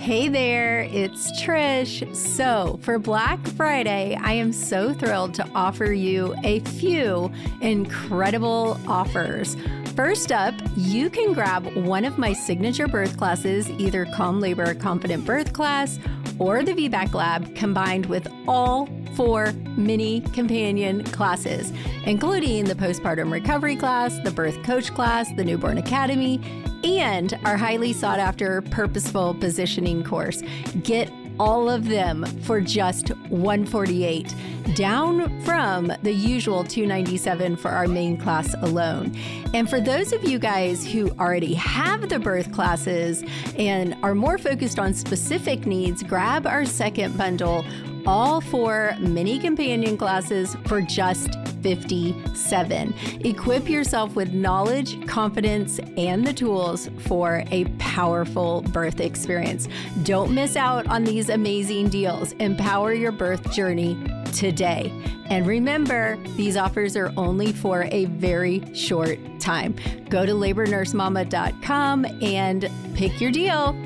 Hey there, it's Trish. So, for Black Friday, I am so thrilled to offer you a few incredible offers. First up, you can grab one of my signature birth classes, either Calm Labor Confident Birth class or the VBAC Lab, combined with all four mini companion classes, including the postpartum recovery class, the birth coach class, the newborn academy, and our highly sought after purposeful positioning course. Get all of them for just 148 down from the usual 297 for our main class alone. And for those of you guys who already have the birth classes and are more focused on specific needs, grab our second bundle all four mini companion classes for just 57. Equip yourself with knowledge, confidence, and the tools for a powerful birth experience. Don't miss out on these amazing deals. Empower your birth journey today. And remember, these offers are only for a very short time. Go to labornursemama.com and pick your deal.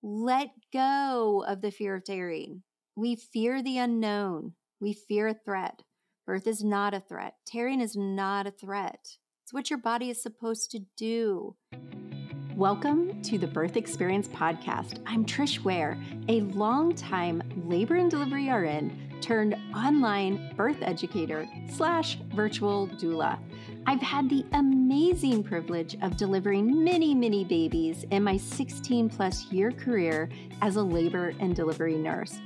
Let go of the fear of tearing. We fear the unknown. We fear a threat. Birth is not a threat. Tearing is not a threat. It's what your body is supposed to do. Welcome to the Birth Experience Podcast. I'm Trish Ware, a longtime labor and delivery RN turned online birth educator slash virtual doula. I've had the amazing privilege of delivering many, many babies in my 16 plus year career as a labor and delivery nurse.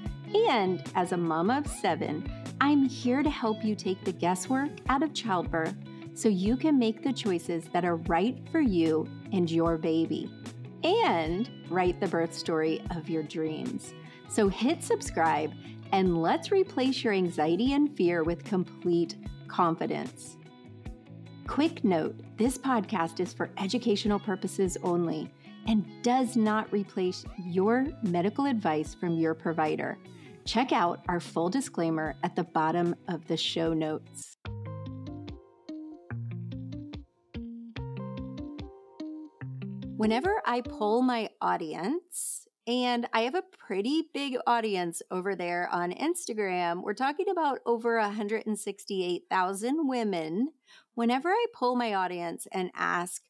And as a mama of seven, I'm here to help you take the guesswork out of childbirth so you can make the choices that are right for you and your baby and write the birth story of your dreams. So hit subscribe and let's replace your anxiety and fear with complete confidence. Quick note this podcast is for educational purposes only and does not replace your medical advice from your provider. Check out our full disclaimer at the bottom of the show notes. Whenever I poll my audience, and I have a pretty big audience over there on Instagram. We're talking about over 168,000 women whenever I pull my audience and ask,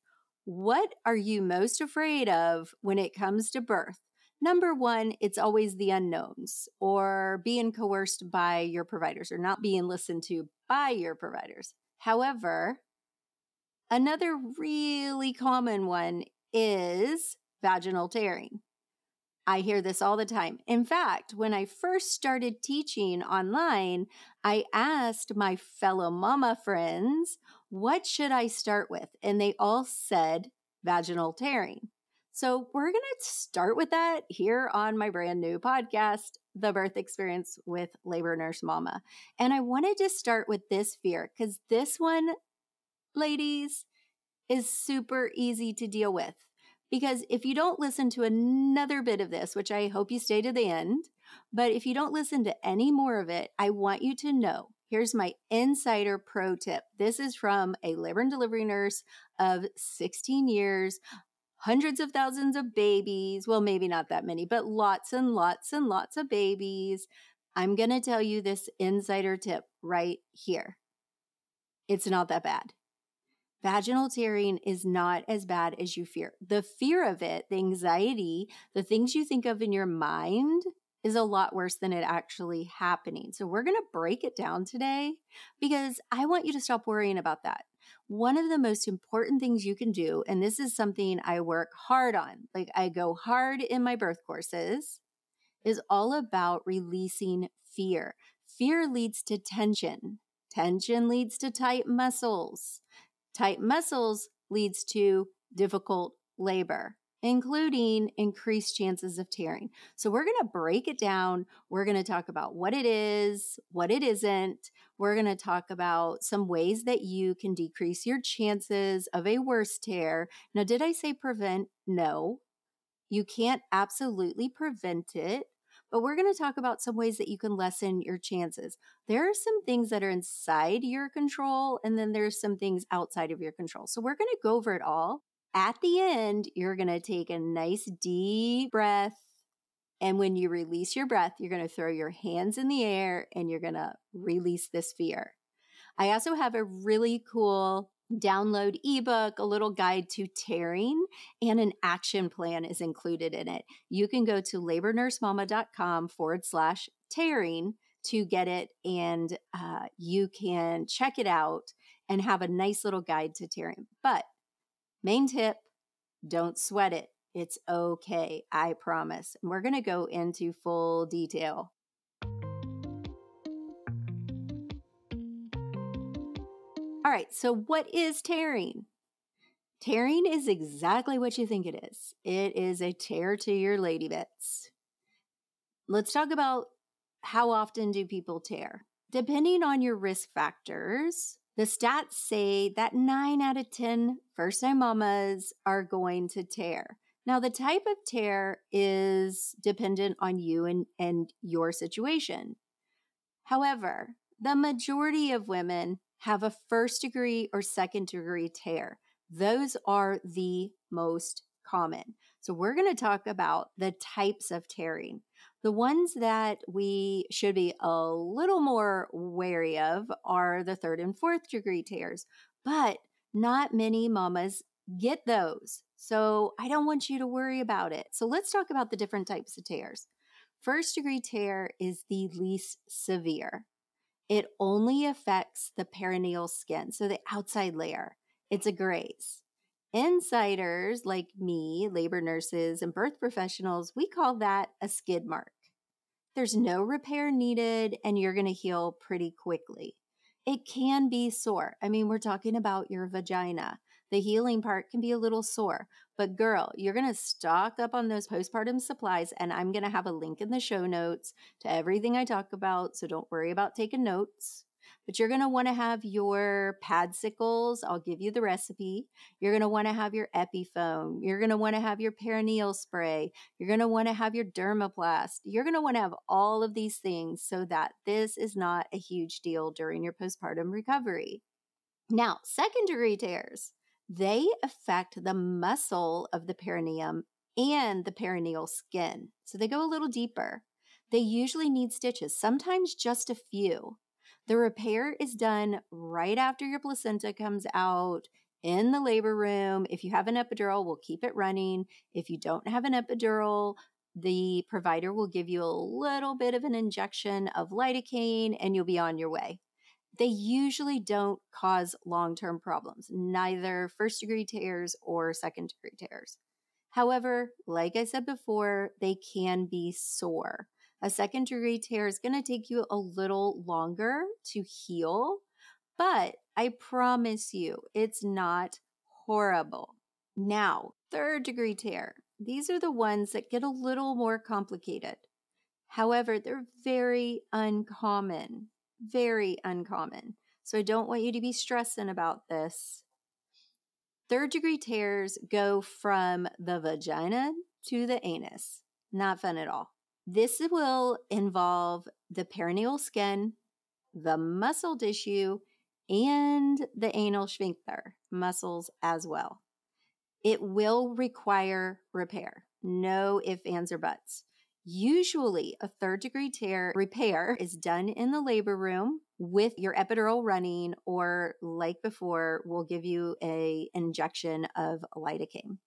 what are you most afraid of when it comes to birth? Number one, it's always the unknowns or being coerced by your providers or not being listened to by your providers. However, another really common one is vaginal tearing. I hear this all the time. In fact, when I first started teaching online, I asked my fellow mama friends, what should I start with? And they all said vaginal tearing. So we're going to start with that here on my brand new podcast, The Birth Experience with Labor Nurse Mama. And I wanted to start with this fear because this one, ladies, is super easy to deal with. Because if you don't listen to another bit of this, which I hope you stay to the end, but if you don't listen to any more of it, I want you to know here's my insider pro tip. This is from a labor and delivery nurse of 16 years, hundreds of thousands of babies. Well, maybe not that many, but lots and lots and lots of babies. I'm going to tell you this insider tip right here. It's not that bad vaginal tearing is not as bad as you fear. The fear of it, the anxiety, the things you think of in your mind is a lot worse than it actually happening. So we're going to break it down today because I want you to stop worrying about that. One of the most important things you can do, and this is something I work hard on, like I go hard in my birth courses, is all about releasing fear. Fear leads to tension. Tension leads to tight muscles. Tight muscles leads to difficult labor, including increased chances of tearing. So, we're going to break it down. We're going to talk about what it is, what it isn't. We're going to talk about some ways that you can decrease your chances of a worse tear. Now, did I say prevent? No. You can't absolutely prevent it, but we're going to talk about some ways that you can lessen your chances. There are some things that are inside your control, and then there's some things outside of your control. So we're going to go over it all. At the end, you're going to take a nice deep breath. And when you release your breath, you're going to throw your hands in the air and you're going to release this fear. I also have a really cool download ebook, a little guide to tearing, and an action plan is included in it. You can go to labornursemama.com forward slash tearing to get it, and uh, you can check it out and have a nice little guide to tearing. But main tip don't sweat it. It's okay, I promise. We're going to go into full detail. All right, so what is tearing? Tearing is exactly what you think it is. It is a tear to your lady bits. Let's talk about how often do people tear? Depending on your risk factors, the stats say that 9 out of 10 first time mamas are going to tear. Now, the type of tear is dependent on you and, and your situation. However, the majority of women have a first degree or second degree tear. Those are the most common. So, we're going to talk about the types of tearing. The ones that we should be a little more wary of are the third and fourth degree tears, but not many mamas get those. So, I don't want you to worry about it. So, let's talk about the different types of tears. First degree tear is the least severe it only affects the perineal skin, so the outside layer. It's a graze. Insiders like me, labor nurses, and birth professionals, we call that a skid mark. There's no repair needed, and you're going to heal pretty quickly. It can be sore. I mean, we're talking about your vagina. The healing part can be a little sore, but girl, you're going to stock up on those postpartum supplies, and I'm going to have a link in the show notes to everything I talk about. So don't worry about taking notes. But you're going to want to have your padsicles. I'll give you the recipe. You're going to want to have your Epifoam. You're going to want to have your perineal spray. You're going to want to have your dermoplast. You're going to want to have all of these things so that this is not a huge deal during your postpartum recovery. Now, second degree tears they affect the muscle of the perineum and the perineal skin. So they go a little deeper. They usually need stitches, sometimes just a few. The repair is done right after your placenta comes out in the labor room. If you have an epidural, we'll keep it running. If you don't have an epidural, the provider will give you a little bit of an injection of lidocaine and you'll be on your way they usually don't cause long term problems, neither first degree tears or second degree tears. However, like I said before, they can be sore. A second degree tear is going to take you a little longer to heal, but I promise you it's not horrible. Now, third degree tear, these are the ones that get a little more complicated. However, they're very uncommon very uncommon. So I don't want you to be stressing about this. Third degree tears go from the vagina to the anus. Not fun at all. This will involve the perineal skin, the muscle tissue, and the anal sphincter muscles as well. It will require repair. No ifs, ands, or buts. Usually, a third degree tear repair is done in the labor room with your epidural running, or like before, we'll give you a injection of lidocaine.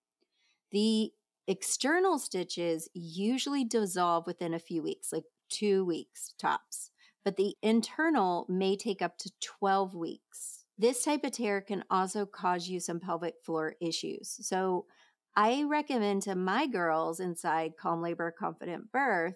The external stitches usually dissolve within a few weeks, like two weeks tops, but the internal may take up to 12 weeks. This type of tear can also cause you some pelvic floor issues. So, I recommend to my girls inside Calm Labor Confident Birth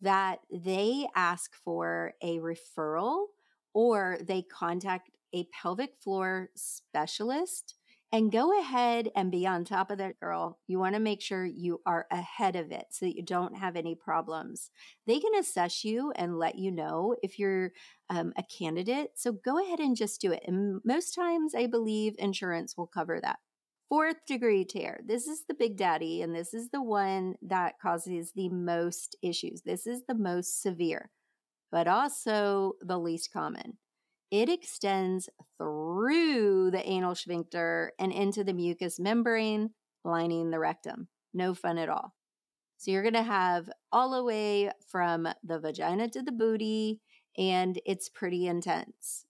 that they ask for a referral or they contact a pelvic floor specialist and go ahead and be on top of that girl. You want to make sure you are ahead of it so that you don't have any problems. They can assess you and let you know if you're um, a candidate. So go ahead and just do it. And most times, I believe insurance will cover that. Fourth degree tear. This is the big daddy, and this is the one that causes the most issues. This is the most severe, but also the least common. It extends through the anal sphincter and into the mucous membrane lining the rectum. No fun at all. So you're going to have all the way from the vagina to the booty, and it's pretty intense.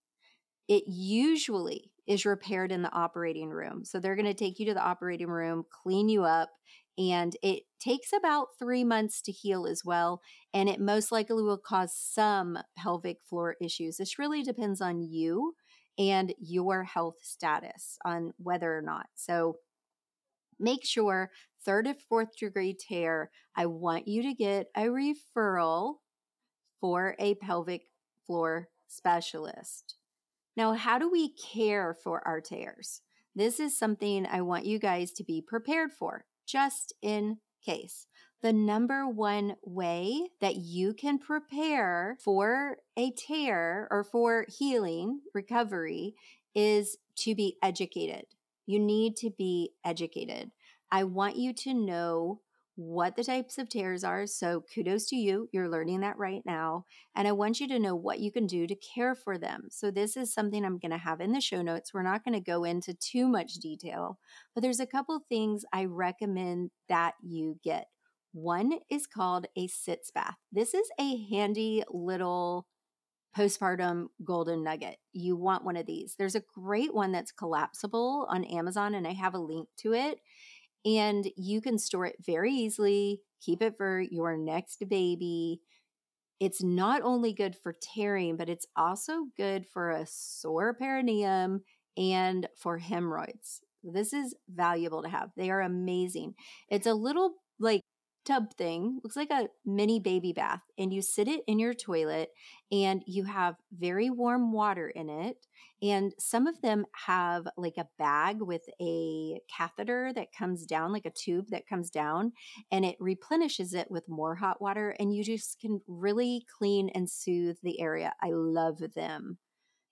It usually is repaired in the operating room. So they're going to take you to the operating room, clean you up, and it takes about three months to heal as well. And it most likely will cause some pelvic floor issues. This really depends on you and your health status on whether or not. So make sure third or fourth degree tear, I want you to get a referral for a pelvic floor specialist. Now, how do we care for our tears? This is something I want you guys to be prepared for, just in case. The number one way that you can prepare for a tear or for healing, recovery, is to be educated. You need to be educated. I want you to know what the types of tears are. So kudos to you. You're learning that right now. And I want you to know what you can do to care for them. So this is something I'm going to have in the show notes. We're not going to go into too much detail, but there's a couple things I recommend that you get. One is called a sitz bath. This is a handy little postpartum golden nugget. You want one of these. There's a great one that's collapsible on Amazon, and I have a link to it and you can store it very easily, keep it for your next baby. It's not only good for tearing, but it's also good for a sore perineum and for hemorrhoids. This is valuable to have. They are amazing. It's a little like tub thing, looks like a mini baby bath, and you sit it in your toilet and you have very warm water in it. And some of them have like a bag with a catheter that comes down, like a tube that comes down, and it replenishes it with more hot water. And you just can really clean and soothe the area. I love them.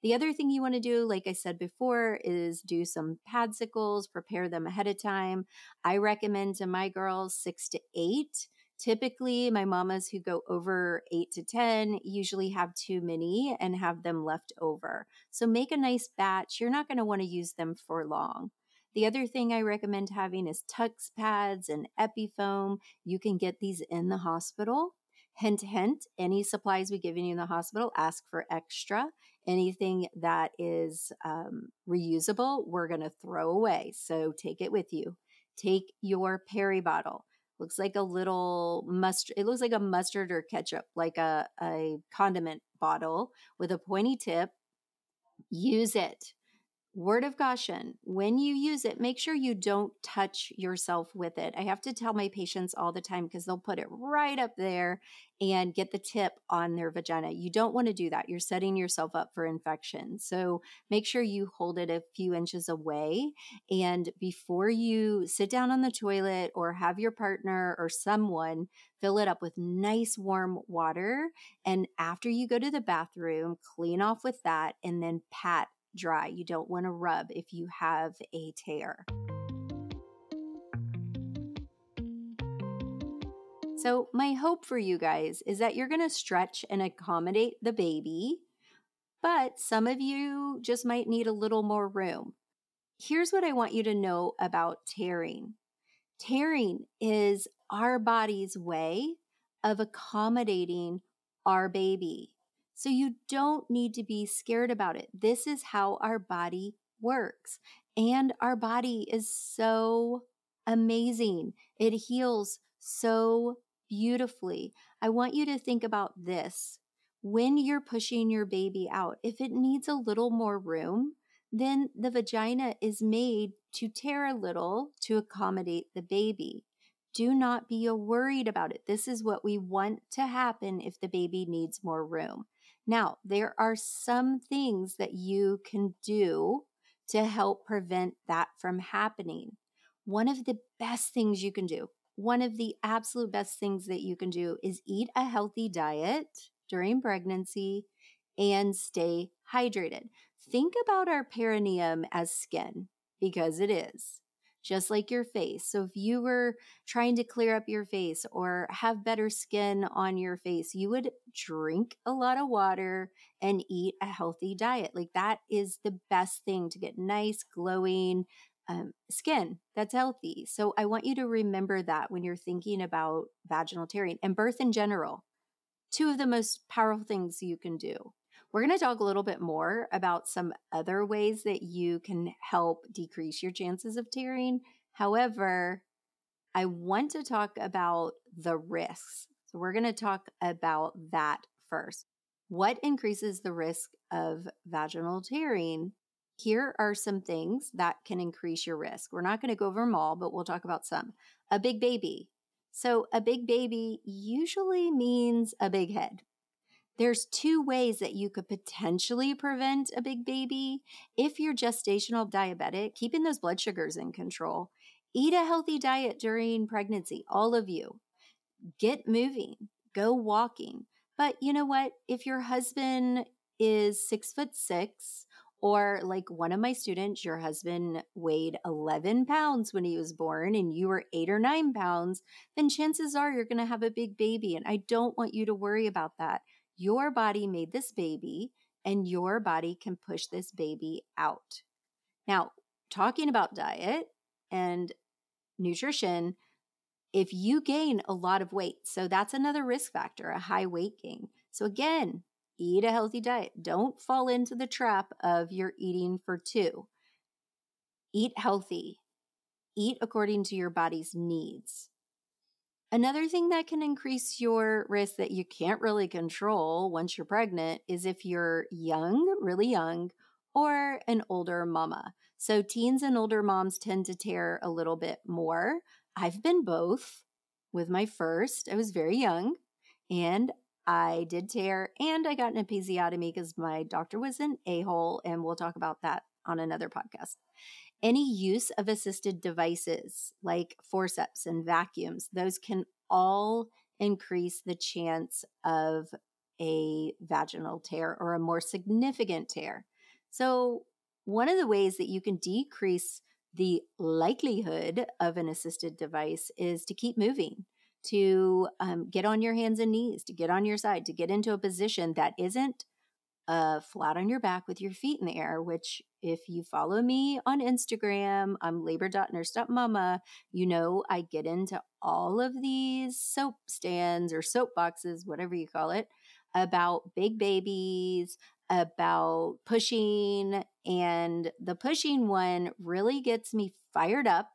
The other thing you want to do, like I said before, is do some padsicles, prepare them ahead of time. I recommend to my girls six to eight. Typically, my mamas who go over eight to 10 usually have too many and have them left over. So make a nice batch. You're not going to want to use them for long. The other thing I recommend having is Tuck pads and Epifoam. You can get these in the hospital. Hint, hint, any supplies we give you in the hospital, ask for extra. Anything that is um, reusable, we're going to throw away. So take it with you. Take your peri bottle. Looks like a little mustard. It looks like a mustard or ketchup, like a, a condiment bottle with a pointy tip. Use it word of caution when you use it make sure you don't touch yourself with it. I have to tell my patients all the time because they'll put it right up there and get the tip on their vagina. You don't want to do that. You're setting yourself up for infection. So make sure you hold it a few inches away and before you sit down on the toilet or have your partner or someone fill it up with nice warm water and after you go to the bathroom clean off with that and then pat dry. You don't want to rub if you have a tear. So, my hope for you guys is that you're going to stretch and accommodate the baby, but some of you just might need a little more room. Here's what I want you to know about tearing tearing is our body's way of accommodating our baby. So you don't need to be scared about it. This is how our body works. And our body is so amazing. It heals so beautifully. I want you to think about this. When you're pushing your baby out, if it needs a little more room, then the vagina is made to tear a little to accommodate the baby. Do not be worried about it. This is what we want to happen if the baby needs more room. Now, there are some things that you can do to help prevent that from happening. One of the best things you can do, one of the absolute best things that you can do is eat a healthy diet during pregnancy and stay hydrated. Think about our perineum as skin because it is. Just like your face. So if you were trying to clear up your face or have better skin on your face, you would drink a lot of water and eat a healthy diet. Like that is the best thing to get nice, glowing um, skin that's healthy. So I want you to remember that when you're thinking about vaginal tearing and birth in general. Two of the most powerful things you can do. We're going to talk a little bit more about some other ways that you can help decrease your chances of tearing. However, I want to talk about the risks. So, we're going to talk about that first. What increases the risk of vaginal tearing? Here are some things that can increase your risk. We're not going to go over them all, but we'll talk about some. A big baby. So, a big baby usually means a big head. There's two ways that you could potentially prevent a big baby. If you're gestational diabetic, keeping those blood sugars in control. Eat a healthy diet during pregnancy, all of you. Get moving, go walking. But you know what? If your husband is six foot six, or like one of my students, your husband weighed 11 pounds when he was born and you were eight or nine pounds, then chances are you're going to have a big baby. And I don't want you to worry about that. Your body made this baby, and your body can push this baby out. Now, talking about diet and nutrition, if you gain a lot of weight, so that's another risk factor, a high weight gain. So, again, eat a healthy diet. Don't fall into the trap of you're eating for two. Eat healthy, eat according to your body's needs. Another thing that can increase your risk that you can't really control once you're pregnant is if you're young, really young, or an older mama. So, teens and older moms tend to tear a little bit more. I've been both with my first. I was very young and I did tear and I got an episiotomy because my doctor was an a hole. And we'll talk about that on another podcast. Any use of assisted devices like forceps and vacuums, those can all increase the chance of a vaginal tear or a more significant tear. So, one of the ways that you can decrease the likelihood of an assisted device is to keep moving, to um, get on your hands and knees, to get on your side, to get into a position that isn't uh, flat on your back with your feet in the air, which if you follow me on Instagram, I'm labor.nurse.mama, you know I get into all of these soap stands or soap boxes, whatever you call it, about big babies, about pushing. And the pushing one really gets me fired up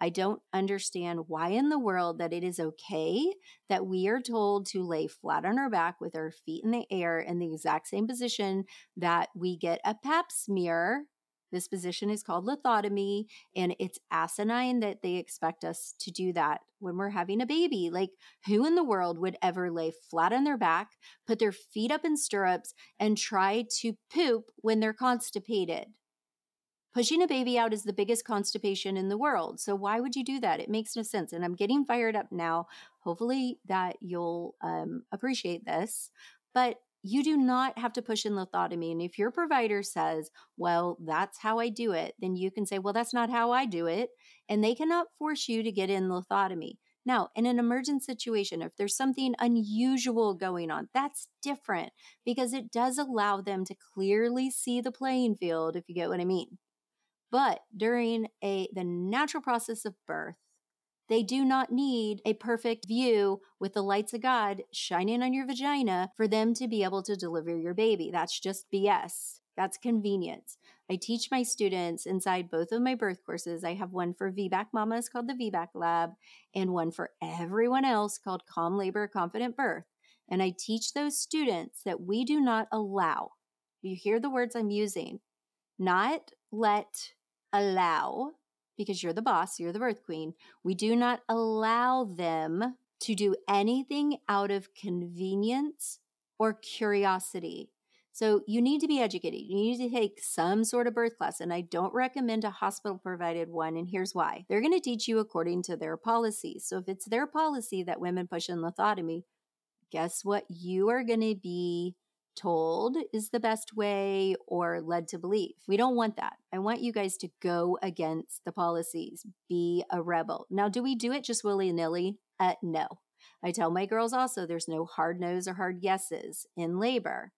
I don't understand why in the world that it is okay that we are told to lay flat on our back with our feet in the air in the exact same position that we get a pap smear. This position is called lithotomy, and it's asinine that they expect us to do that when we're having a baby. Like, who in the world would ever lay flat on their back, put their feet up in stirrups, and try to poop when they're constipated? Pushing a baby out is the biggest constipation in the world. So why would you do that? It makes no sense. And I'm getting fired up now. Hopefully that you'll um, appreciate this. But you do not have to push in lithotomy. And if your provider says, well, that's how I do it, then you can say, well, that's not how I do it. And they cannot force you to get in lithotomy. Now, in an emergent situation, if there's something unusual going on, that's different because it does allow them to clearly see the playing field, if you get what I mean. But during a the natural process of birth, they do not need a perfect view with the lights of God shining on your vagina for them to be able to deliver your baby. That's just BS. That's convenience. I teach my students inside both of my birth courses. I have one for VBAC mamas called the VBAC Lab, and one for everyone else called Calm Labor Confident Birth. And I teach those students that we do not allow, you hear the words I'm using, not let allow, because you're the boss, you're the birth queen, we do not allow them to do anything out of convenience or curiosity. So you need to be educated. You need to take some sort of birth class. And I don't recommend a hospital provided one. And here's why they're going to teach you according to their policies. So if it's their policy that women push in lithotomy, guess what? You are going to be told is the best way or led to believe. We don't want that. I want you guys to go against the policies, be a rebel. Now, do we do it just willy nilly? Uh, no. I tell my girls also there's no hard no's or hard yeses in labor.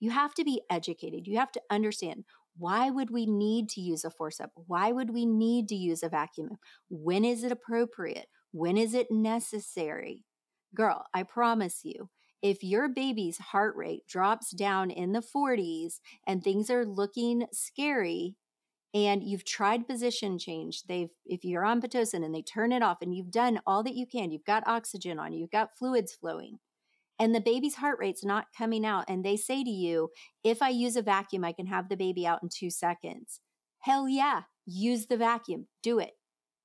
You have to be educated. You have to understand why would we need to use a forceps? Why would we need to use a vacuum? When is it appropriate? When is it necessary? Girl, I promise you, if your baby's heart rate drops down in the 40s and things are looking scary and you've tried position change they've if you're on pitocin and they turn it off and you've done all that you can you've got oxygen on you've got fluids flowing and the baby's heart rate's not coming out and they say to you if i use a vacuum i can have the baby out in 2 seconds. Hell yeah use the vacuum do it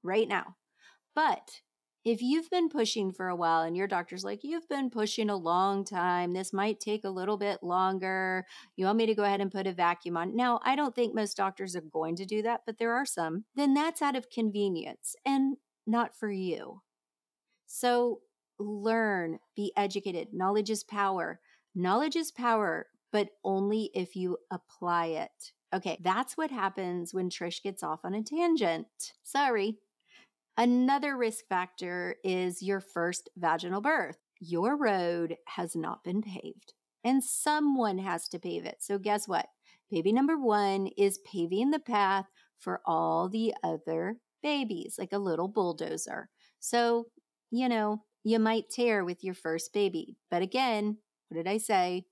right now. But if you've been pushing for a while and your doctor's like, you've been pushing a long time, this might take a little bit longer. You want me to go ahead and put a vacuum on? Now, I don't think most doctors are going to do that, but there are some. Then that's out of convenience and not for you. So learn, be educated. Knowledge is power. Knowledge is power, but only if you apply it. Okay, that's what happens when Trish gets off on a tangent. Sorry. Another risk factor is your first vaginal birth. Your road has not been paved, and someone has to pave it. So, guess what? Baby number one is paving the path for all the other babies, like a little bulldozer. So, you know, you might tear with your first baby. But again, what did I say?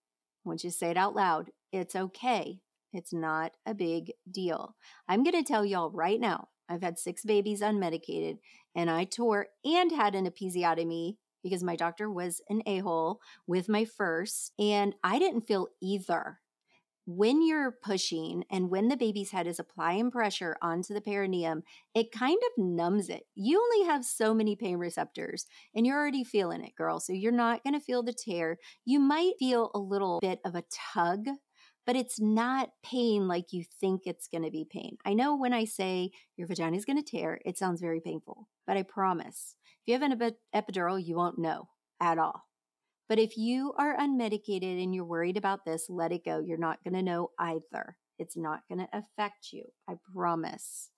Want you to say it out loud. It's okay. It's not a big deal. I'm going to tell y'all right now I've had six babies unmedicated, and I tore and had an episiotomy because my doctor was an a hole with my first, and I didn't feel either. When you're pushing and when the baby's head is applying pressure onto the perineum, it kind of numbs it. You only have so many pain receptors and you're already feeling it, girl. So you're not going to feel the tear. You might feel a little bit of a tug but it's not pain like you think it's going to be pain. I know when I say your vagina is going to tear, it sounds very painful, but I promise if you have an epidural, you won't know at all. But if you are unmedicated and you're worried about this, let it go. You're not going to know either. It's not going to affect you. I promise.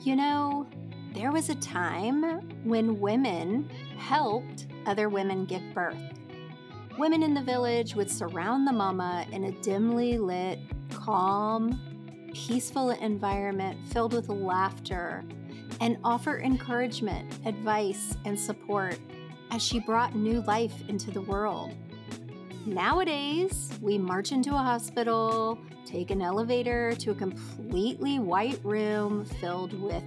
You know, there was a time when women helped other women give birth. Women in the village would surround the mama in a dimly lit, calm, peaceful environment filled with laughter and offer encouragement, advice, and support as she brought new life into the world. Nowadays, we march into a hospital, take an elevator to a completely white room filled with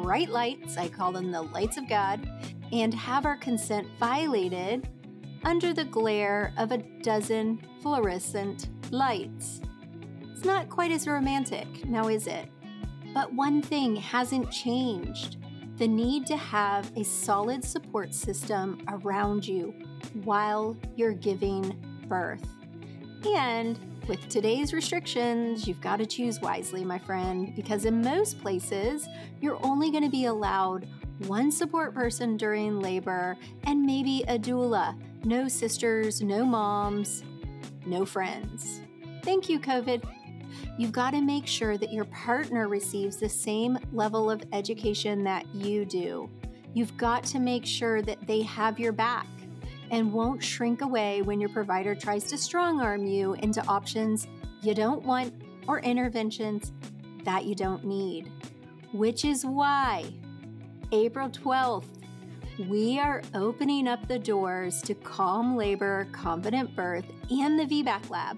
bright lights, I call them the lights of God, and have our consent violated under the glare of a dozen fluorescent lights. It's not quite as romantic, now is it? But one thing hasn't changed the need to have a solid support system around you while you're giving birth. And with today's restrictions, you've got to choose wisely, my friend, because in most places, you're only going to be allowed one support person during labor and maybe a doula no sisters, no moms, no friends. Thank you, COVID. You've got to make sure that your partner receives the same level of education that you do. You've got to make sure that they have your back and won't shrink away when your provider tries to strong arm you into options you don't want or interventions that you don't need. Which is why April 12th, we are opening up the doors to Calm Labor, Confident Birth, and the VBAC Lab.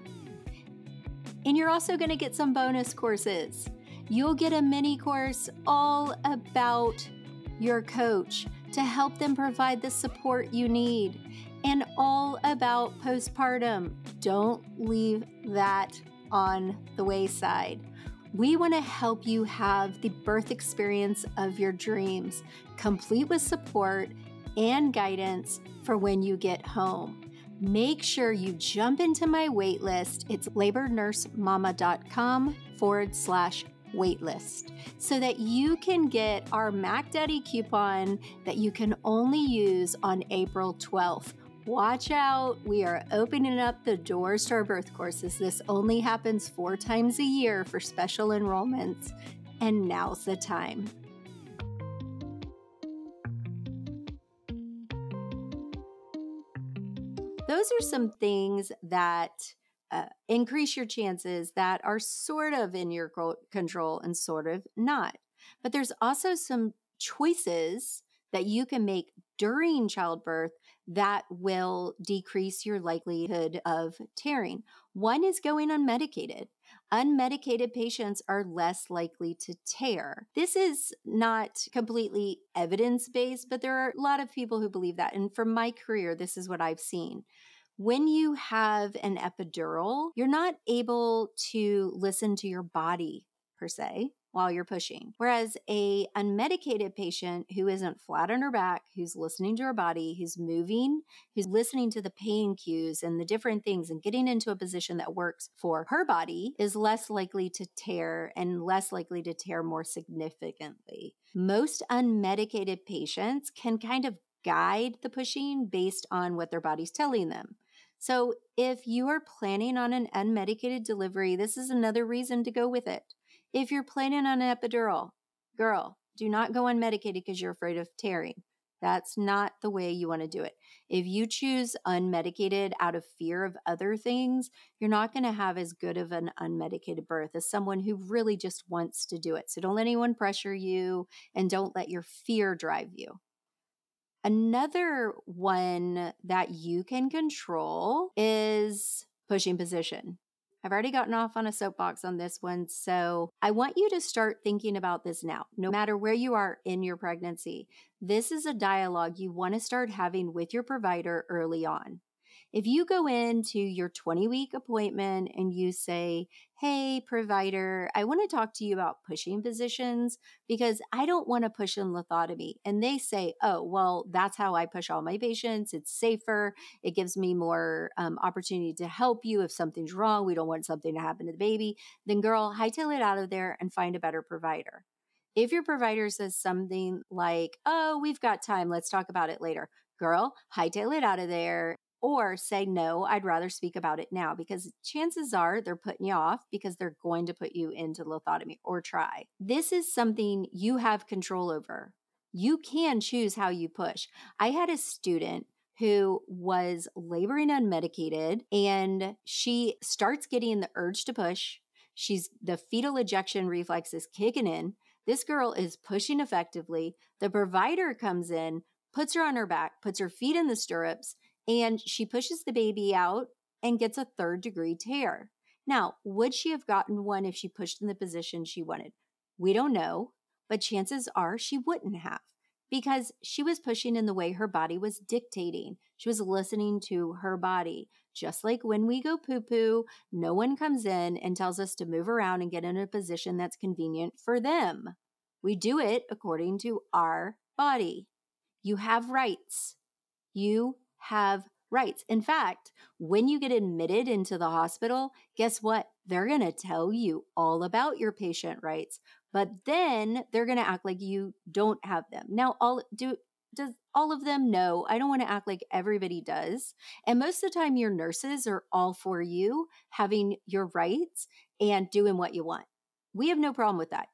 And you're also going to get some bonus courses. You'll get a mini course all about your coach to help them provide the support you need, and all about postpartum. Don't leave that on the wayside. We want to help you have the birth experience of your dreams, complete with support and guidance for when you get home. Make sure you jump into my waitlist. It's labornursemama.com forward slash waitlist so that you can get our Mac Daddy coupon that you can only use on April 12th. Watch out, we are opening up the doors to our birth courses. This only happens four times a year for special enrollments, and now's the time. Those are some things that uh, increase your chances that are sort of in your control and sort of not. But there's also some choices that you can make during childbirth that will decrease your likelihood of tearing. One is going unmedicated. Unmedicated patients are less likely to tear. This is not completely evidence based, but there are a lot of people who believe that. And from my career, this is what I've seen. When you have an epidural, you're not able to listen to your body per se while you're pushing. Whereas a unmedicated patient who isn't flat on her back, who's listening to her body, who's moving, who's listening to the pain cues and the different things and getting into a position that works for her body is less likely to tear and less likely to tear more significantly. Most unmedicated patients can kind of guide the pushing based on what their body's telling them. So, if you are planning on an unmedicated delivery, this is another reason to go with it. If you're planning on an epidural, girl, do not go unmedicated because you're afraid of tearing. That's not the way you want to do it. If you choose unmedicated out of fear of other things, you're not going to have as good of an unmedicated birth as someone who really just wants to do it. So don't let anyone pressure you and don't let your fear drive you. Another one that you can control is pushing position. I've already gotten off on a soapbox on this one. So I want you to start thinking about this now, no matter where you are in your pregnancy. This is a dialogue you want to start having with your provider early on. If you go into your 20 week appointment and you say, Hey, provider, I want to talk to you about pushing positions because I don't want to push in lithotomy. And they say, Oh, well, that's how I push all my patients. It's safer. It gives me more um, opportunity to help you if something's wrong. We don't want something to happen to the baby. Then, girl, hightail it out of there and find a better provider. If your provider says something like, Oh, we've got time, let's talk about it later girl, hightail it out of there or say, no, I'd rather speak about it now because chances are they're putting you off because they're going to put you into lithotomy or try. This is something you have control over. You can choose how you push. I had a student who was laboring unmedicated and she starts getting the urge to push. She's the fetal ejection reflex is kicking in. This girl is pushing effectively. The provider comes in, puts her on her back, puts her feet in the stirrups, and she pushes the baby out and gets a third degree tear. Now, would she have gotten one if she pushed in the position she wanted? We don't know, but chances are she wouldn't have because she was pushing in the way her body was dictating. She was listening to her body. Just like when we go poo poo, no one comes in and tells us to move around and get in a position that's convenient for them. We do it according to our body. You have rights. You have rights. In fact, when you get admitted into the hospital, guess what? They're going to tell you all about your patient rights, but then they're going to act like you don't have them. Now, all do does all of them know? I don't want to act like everybody does. And most of the time your nurses are all for you having your rights and doing what you want. We have no problem with that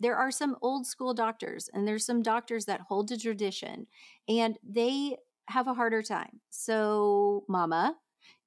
there are some old school doctors and there's some doctors that hold to tradition and they have a harder time. So, mama,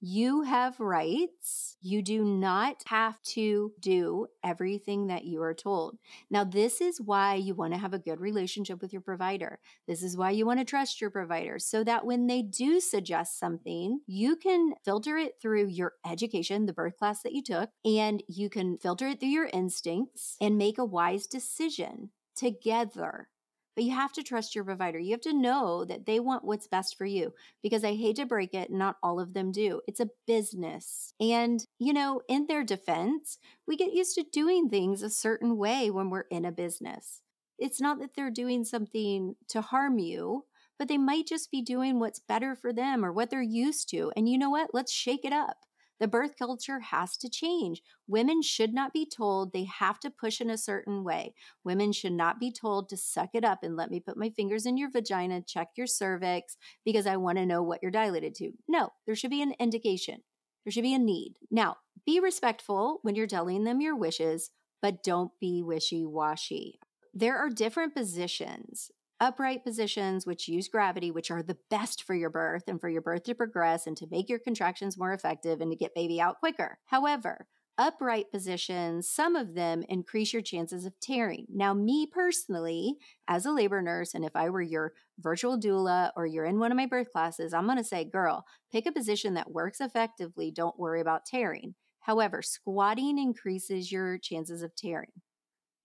you have rights. You do not have to do everything that you are told. Now, this is why you want to have a good relationship with your provider. This is why you want to trust your provider so that when they do suggest something, you can filter it through your education, the birth class that you took, and you can filter it through your instincts and make a wise decision together but you have to trust your provider. You have to know that they want what's best for you because I hate to break it, not all of them do. It's a business. And, you know, in their defense, we get used to doing things a certain way when we're in a business. It's not that they're doing something to harm you, but they might just be doing what's better for them or what they're used to. And you know what? Let's shake it up. The birth culture has to change. Women should not be told they have to push in a certain way. Women should not be told to suck it up and let me put my fingers in your vagina, check your cervix, because I want to know what you're dilated to. No, there should be an indication. There should be a need. Now, be respectful when you're telling them your wishes, but don't be wishy washy. There are different positions upright positions, which use gravity, which are the best for your birth and for your birth to progress and to make your contractions more effective and to get baby out quicker. However, upright positions, some of them increase your chances of tearing. Now, me personally, as a labor nurse, and if I were your virtual doula or you're in one of my birth classes, I'm going to say, girl, pick a position that works effectively. Don't worry about tearing. However, squatting increases your chances of tearing.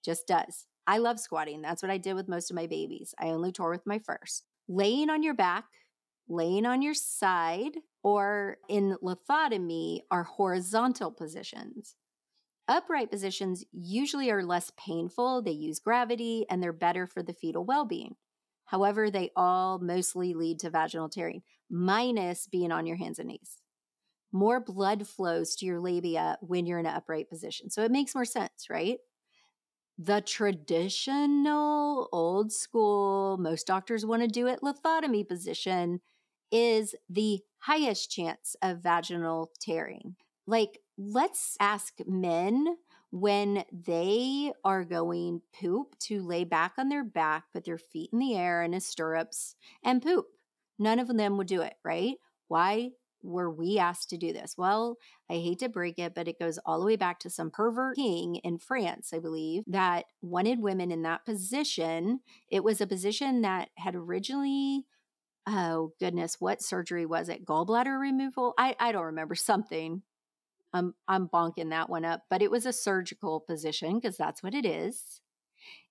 Just does. I love squatting. That's what I did with most of my babies. I only tore with my first. Laying on your back, laying on your side, or in lithotomy are horizontal positions. Upright positions usually are less painful, they use gravity, and they're better for the fetal well being. However, they all mostly lead to vaginal tearing, minus being on your hands and knees. More blood flows to your labia when you're in an upright position. So it makes more sense, right? The traditional old school, most doctors want to do it lithotomy position is the highest chance of vaginal tearing. Like, let's ask men when they are going poop to lay back on their back, put their feet in the air in a stirrups, and poop. None of them would do it, right? Why? Were we asked to do this? Well, I hate to break it, but it goes all the way back to some pervert king in France, I believe, that wanted women in that position. It was a position that had originally, oh goodness, what surgery was it? Gallbladder removal? I, I don't remember something. I'm I'm bonking that one up, but it was a surgical position because that's what it is.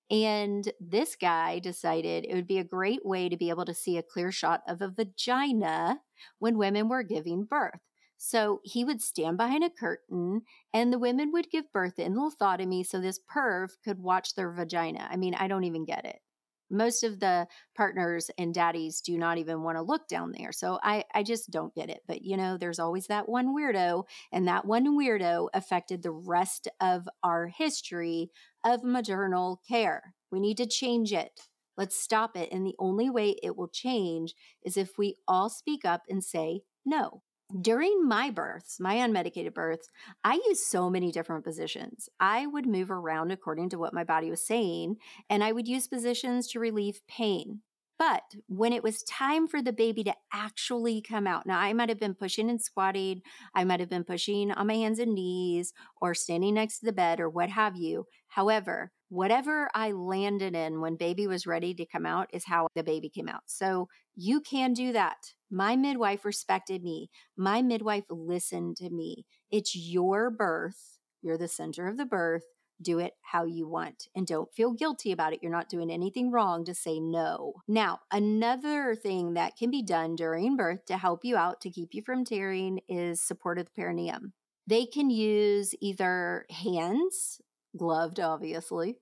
And this guy decided it would be a great way to be able to see a clear shot of a vagina when women were giving birth. So he would stand behind a curtain and the women would give birth in lithotomy so this perv could watch their vagina. I mean, I don't even get it. Most of the partners and daddies do not even want to look down there. So I, I just don't get it. But you know, there's always that one weirdo, and that one weirdo affected the rest of our history of maternal care. We need to change it. Let's stop it. And the only way it will change is if we all speak up and say no. During my births, my unmedicated births, I used so many different positions. I would move around according to what my body was saying, and I would use positions to relieve pain. But when it was time for the baby to actually come out, now I might have been pushing and squatting, I might have been pushing on my hands and knees or standing next to the bed or what have you. However, whatever I landed in when baby was ready to come out is how the baby came out. So you can do that. My midwife respected me. My midwife listened to me. It's your birth. You're the center of the birth do it how you want and don't feel guilty about it. You're not doing anything wrong to say no. Now, another thing that can be done during birth to help you out to keep you from tearing is support of the perineum. They can use either hands, gloved obviously,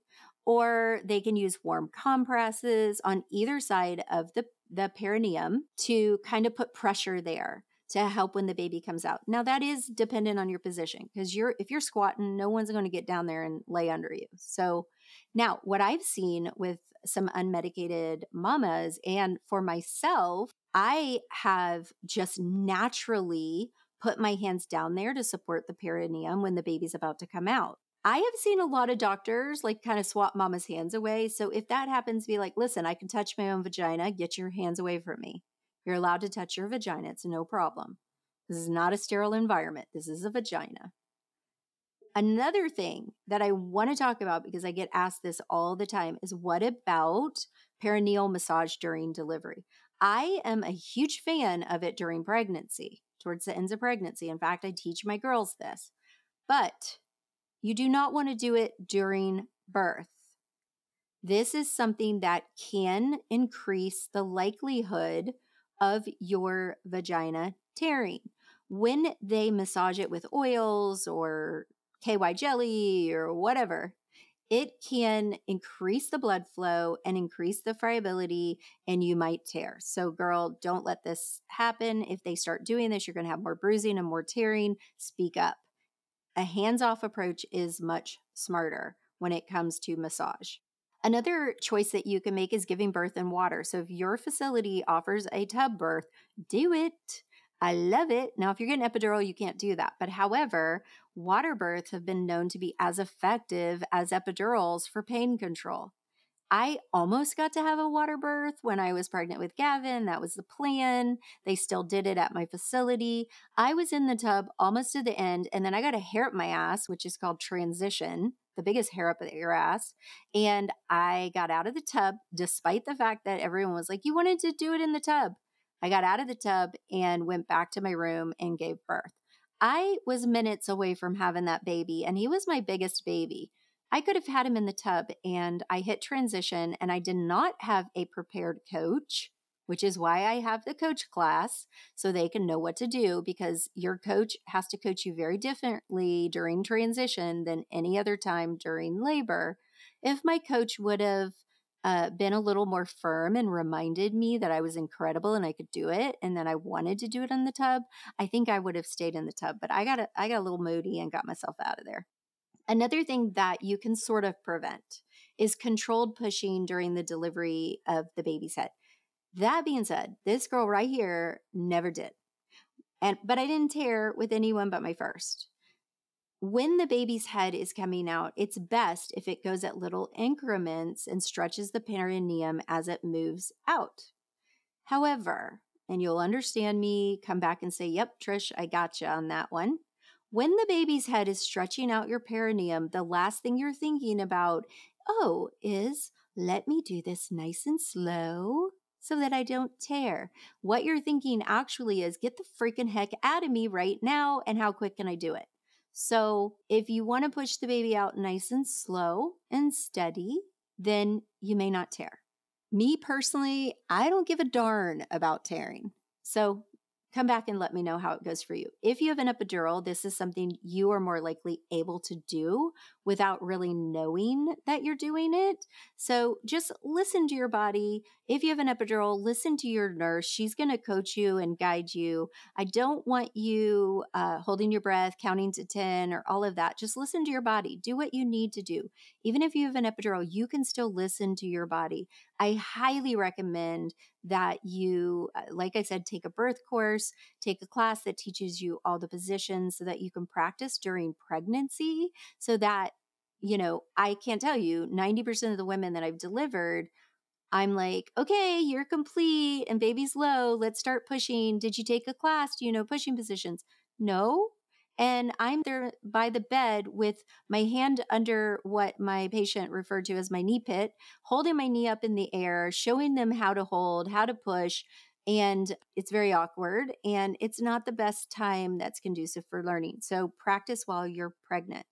or they can use warm compresses on either side of the, the perineum to kind of put pressure there to help when the baby comes out. Now that is dependent on your position because you're if you're squatting, no one's going to get down there and lay under you. So now what I've seen with some unmedicated mamas and for myself, I have just naturally put my hands down there to support the perineum when the baby's about to come out. I have seen a lot of doctors like kind of swap mama's hands away. So if that happens, to be like, listen, I can touch my own vagina. Get your hands away from me. You're allowed to touch your vagina. It's no problem. This is not a sterile environment. This is a vagina. Another thing that I want to talk about because I get asked this all the time is what about perineal massage during delivery? I am a huge fan of it during pregnancy, towards the ends of pregnancy. In fact, I teach my girls this. But you do not want to do it during birth. This is something that can increase the likelihood of your vagina tearing. When they massage it with oils or KY jelly or whatever, it can increase the blood flow and increase the friability, and you might tear. So, girl, don't let this happen. If they start doing this, you're going to have more bruising and more tearing. Speak up. A hands off approach is much smarter when it comes to massage. Another choice that you can make is giving birth in water. So, if your facility offers a tub birth, do it. I love it. Now, if you're getting epidural, you can't do that. But however, water births have been known to be as effective as epidurals for pain control. I almost got to have a water birth when I was pregnant with Gavin. That was the plan. They still did it at my facility. I was in the tub almost to the end, and then I got a hair up my ass, which is called transition, the biggest hair up your ass. And I got out of the tub, despite the fact that everyone was like, You wanted to do it in the tub. I got out of the tub and went back to my room and gave birth. I was minutes away from having that baby, and he was my biggest baby. I could have had him in the tub, and I hit transition, and I did not have a prepared coach, which is why I have the coach class so they can know what to do because your coach has to coach you very differently during transition than any other time during labor. If my coach would have uh, been a little more firm and reminded me that I was incredible and I could do it, and that I wanted to do it in the tub, I think I would have stayed in the tub. But I got a, I got a little moody and got myself out of there. Another thing that you can sort of prevent is controlled pushing during the delivery of the baby's head. That being said, this girl right here never did. And but I didn't tear with anyone but my first when the baby's head is coming out, it's best if it goes at little increments and stretches the perineum as it moves out. However, and you'll understand me, come back and say, Yep, Trish, I gotcha on that one. When the baby's head is stretching out your perineum, the last thing you're thinking about, oh, is let me do this nice and slow so that I don't tear. What you're thinking actually is get the freaking heck out of me right now, and how quick can I do it? So, if you want to push the baby out nice and slow and steady, then you may not tear. Me personally, I don't give a darn about tearing. So, come back and let me know how it goes for you. If you have an epidural, this is something you are more likely able to do without really knowing that you're doing it. So just listen to your body. If you have an epidural, listen to your nurse. She's going to coach you and guide you. I don't want you uh, holding your breath, counting to 10, or all of that. Just listen to your body. Do what you need to do. Even if you have an epidural, you can still listen to your body. I highly recommend that you, uh, like I said, take a birth course, take a class that teaches you all the positions so that you can practice during pregnancy so that, you know, I can't tell you 90% of the women that I've delivered. I'm like, okay, you're complete and baby's low. Let's start pushing. Did you take a class? Do you know pushing positions? No, and I'm there by the bed with my hand under what my patient referred to as my knee pit, holding my knee up in the air, showing them how to hold, how to push. And it's very awkward and it's not the best time that's conducive for learning. So practice while you're pregnant.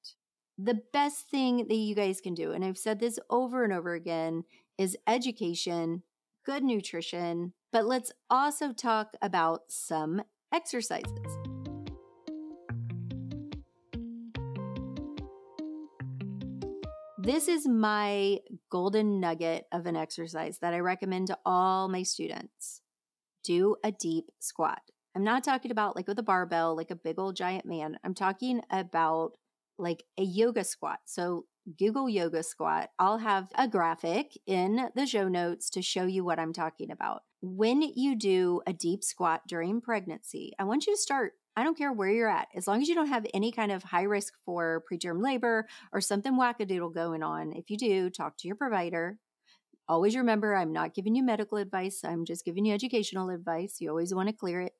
The best thing that you guys can do, and I've said this over and over again, is education, good nutrition, but let's also talk about some exercises. This is my golden nugget of an exercise that I recommend to all my students. Do a deep squat. I'm not talking about like with a barbell, like a big old giant man. I'm talking about like a yoga squat. So Google yoga squat. I'll have a graphic in the show notes to show you what I'm talking about. When you do a deep squat during pregnancy, I want you to start I don't care where you're at, as long as you don't have any kind of high risk for preterm labor or something wackadoodle going on. If you do, talk to your provider. Always remember, I'm not giving you medical advice, I'm just giving you educational advice. You always want to clear it.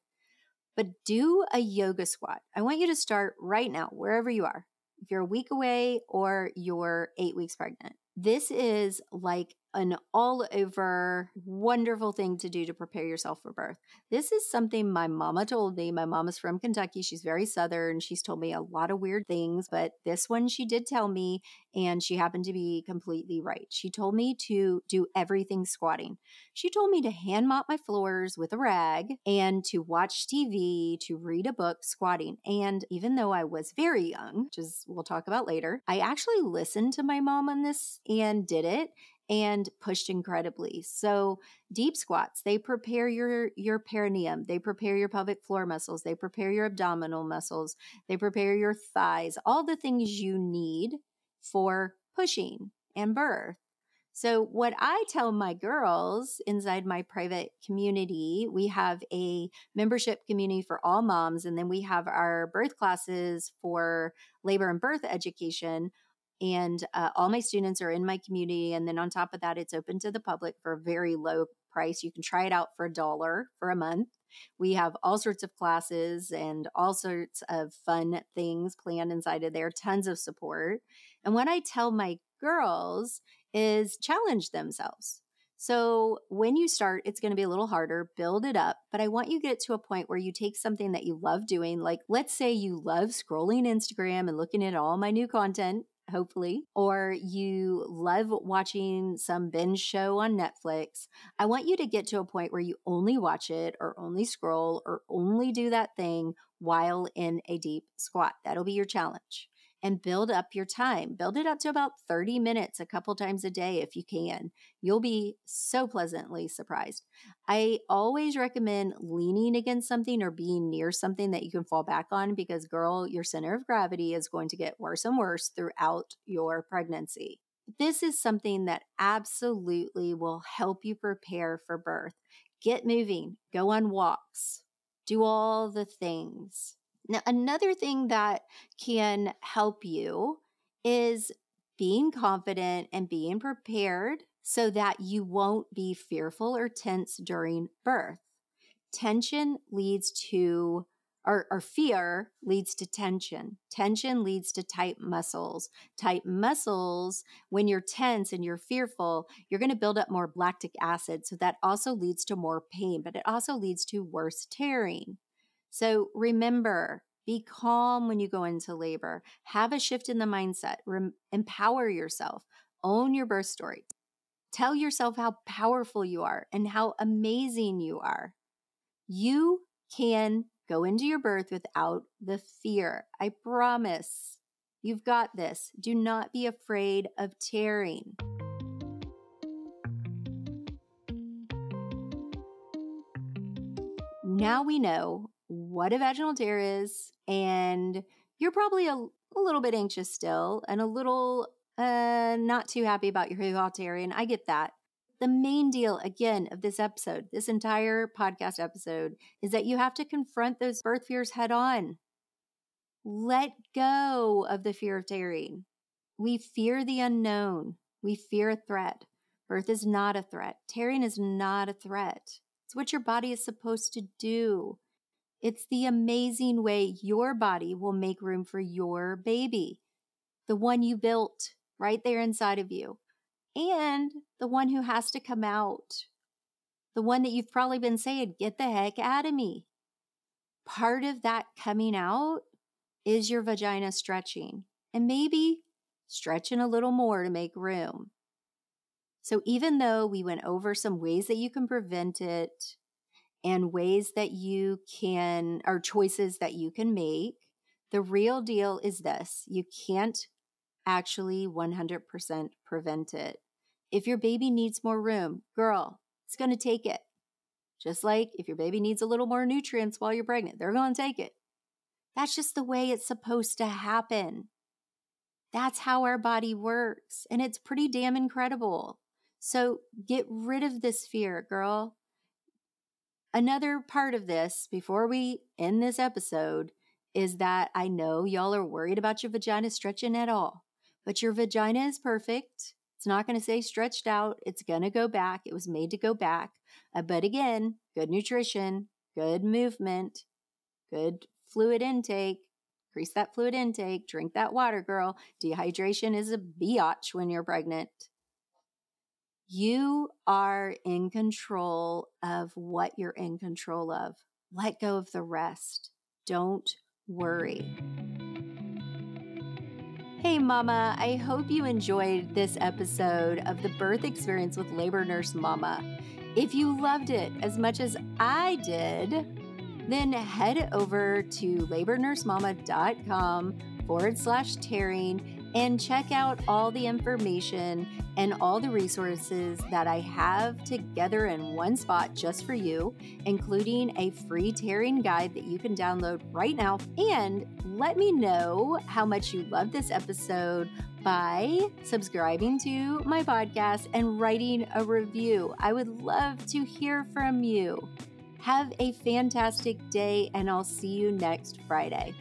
But do a yoga squat. I want you to start right now, wherever you are. If you're a week away or you're eight weeks pregnant, this is like an all over wonderful thing to do to prepare yourself for birth. This is something my mama told me. My mama's from Kentucky. She's very southern. She's told me a lot of weird things, but this one she did tell me, and she happened to be completely right. She told me to do everything squatting. She told me to hand mop my floors with a rag and to watch TV, to read a book squatting. And even though I was very young, which is we'll talk about later, I actually listened to my mom on this and did it and pushed incredibly. So deep squats, they prepare your your perineum, they prepare your pelvic floor muscles, they prepare your abdominal muscles, they prepare your thighs, all the things you need for pushing and birth. So, what I tell my girls inside my private community, we have a membership community for all moms, and then we have our birth classes for labor and birth education and uh, all my students are in my community and then on top of that it's open to the public for a very low price you can try it out for a dollar for a month we have all sorts of classes and all sorts of fun things planned inside of there tons of support and what i tell my girls is challenge themselves so when you start, it's going to be a little harder, build it up. But I want you to get to a point where you take something that you love doing. Like, let's say you love scrolling Instagram and looking at all my new content hopefully, or you love watching some binge show on Netflix, I want you to get to a point where you only watch it or only scroll or only do that thing while in a deep squat. That'll be your challenge and build up your time. Build it up to about 30 minutes a couple times a day if you can. You'll be so pleasantly surprised. I always recommend leaning against something or being near something that you can fall back on because, girl, your center of gravity is going to get worse and worse throughout your pregnancy. This is something that absolutely will help you prepare for birth. Get moving, go on walks, do all the things. Now, another thing that can help you is being confident and being prepared so that you won't be fearful or tense during birth. Tension leads to, or, or, fear leads to tension. Tension leads to tight muscles. Tight muscles, when you're tense and you're fearful, you're going to build up more lactic acid. So that also leads to more pain, but it also leads to worse tearing. So remember, be calm when you go into labor. Have a shift in the mindset. Empower yourself. Own your birth story. Tell yourself how powerful you are and how amazing you are. You can go into your birth without the fear. I promise. You've got this. Do not be afraid of tearing. Now we know what a vaginal tear is, and you're probably a, a little bit anxious still and a little uh, not too happy about your and I get that. The main deal, again, of this episode, this entire podcast episode, is that you have to confront those birth fears head on. Let go of the fear of tearing. We fear the unknown. We fear a threat. Birth is not a threat. Tearing is not a threat. It's what your body is supposed to do. It's the amazing way your body will make room for your baby, the one you built right there inside of you, and the one who has to come out, the one that you've probably been saying, get the heck out of me. Part of that coming out is your vagina stretching and maybe stretching a little more to make room. So, even though we went over some ways that you can prevent it, and ways that you can, or choices that you can make. The real deal is this you can't actually 100% prevent it. If your baby needs more room, girl, it's going to take it. Just like if your baby needs a little more nutrients while you're pregnant, they're going to take it. That's just the way it's supposed to happen. That's how our body works. And it's pretty damn incredible. So get rid of this fear, girl. Another part of this, before we end this episode, is that I know y'all are worried about your vagina stretching at all, but your vagina is perfect. It's not going to say stretched out. It's going to go back. It was made to go back. Uh, but again, good nutrition, good movement, good fluid intake. Increase that fluid intake. Drink that water, girl. Dehydration is a biatch when you're pregnant. You are in control of what you're in control of. Let go of the rest. Don't worry. Hey, Mama, I hope you enjoyed this episode of the birth experience with Labor Nurse Mama. If you loved it as much as I did, then head over to labornursemama.com forward slash tearing and check out all the information and all the resources that I have together in one spot just for you, including a free tearing guide that you can download right now. And let me know how much you love this episode by subscribing to my podcast and writing a review. I would love to hear from you. Have a fantastic day, and I'll see you next Friday.